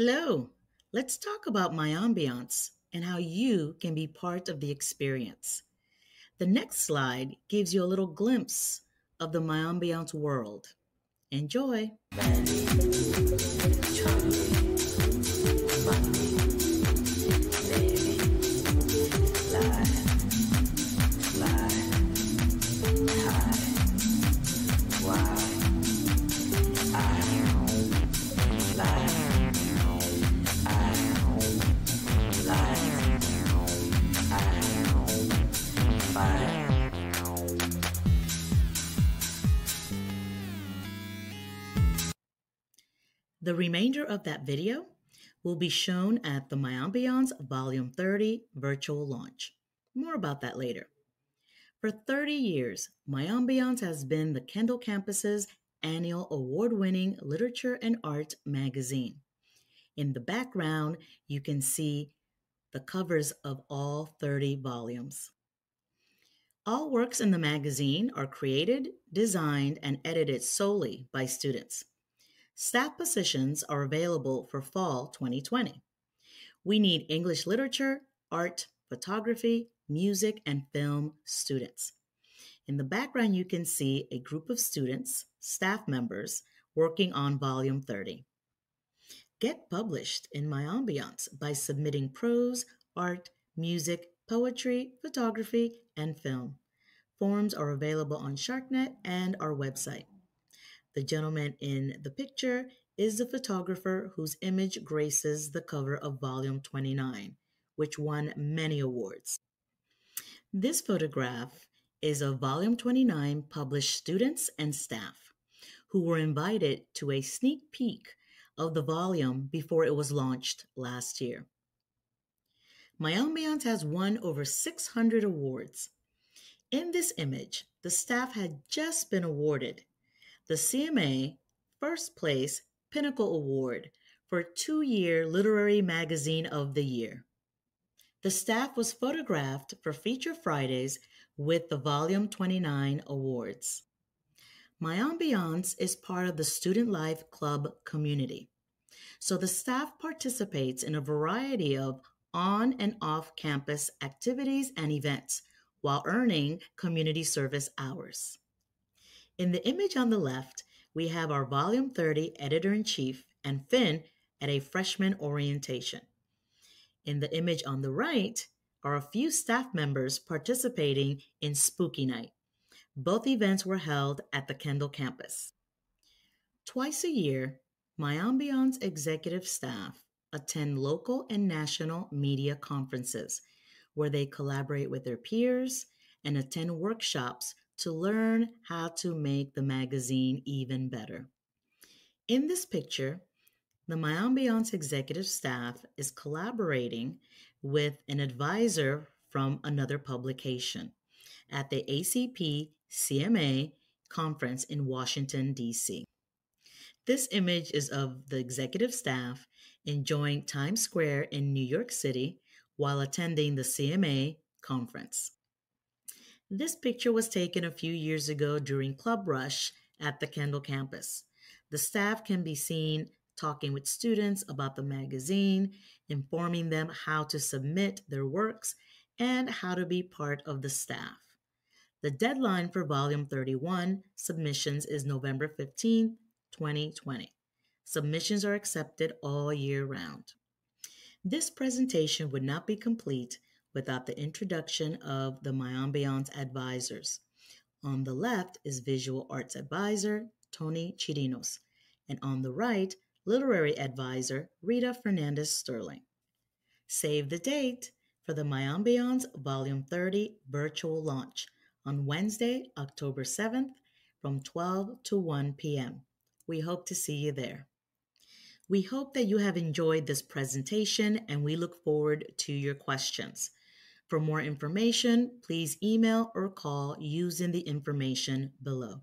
Hello, let's talk about Miambiance and how you can be part of the experience. The next slide gives you a little glimpse of the Miambiance world. Enjoy. The remainder of that video will be shown at the Miambiance Volume 30 virtual launch. More about that later. For 30 years, Miambiance has been the Kendall campus's annual award winning literature and art magazine. In the background, you can see the covers of all 30 volumes. All works in the magazine are created, designed, and edited solely by students. Staff positions are available for fall 2020. We need English literature, art, photography, music, and film students. In the background, you can see a group of students, staff members, working on Volume 30. Get published in Miambiance by submitting prose, art, music, poetry, photography, and film. Forms are available on SharkNet and our website. The gentleman in the picture is the photographer whose image graces the cover of volume 29, which won many awards. This photograph is of volume 29 published students and staff who were invited to a sneak peek of the volume before it was launched last year. Miambiance has won over 600 awards. In this image, the staff had just been awarded the CMA First Place Pinnacle Award for two year Literary Magazine of the Year. The staff was photographed for Feature Fridays with the Volume 29 awards. Miambiance is part of the Student Life Club community. So the staff participates in a variety of on and off campus activities and events while earning community service hours. In the image on the left, we have our Volume 30 editor in chief and Finn at a freshman orientation. In the image on the right are a few staff members participating in Spooky Night. Both events were held at the Kendall campus. Twice a year, Miambiance executive staff attend local and national media conferences where they collaborate with their peers and attend workshops to learn how to make the magazine even better. In this picture, the Miambiance executive staff is collaborating with an advisor from another publication at the ACP CMA conference in Washington, D.C. This image is of the executive staff enjoying Times Square in New York City while attending the CMA conference. This picture was taken a few years ago during Club Rush at the Kendall campus. The staff can be seen talking with students about the magazine, informing them how to submit their works, and how to be part of the staff. The deadline for Volume 31 submissions is November 15, 2020. Submissions are accepted all year round. This presentation would not be complete without the introduction of the Miambiance advisors. On the left is Visual Arts Advisor Tony Chirinos, and on the right, Literary Advisor Rita Fernandez Sterling. Save the date for the Miambiance Volume 30 virtual launch on Wednesday, October 7th from 12 to 1 p.m. We hope to see you there. We hope that you have enjoyed this presentation and we look forward to your questions. For more information, please email or call using the information below.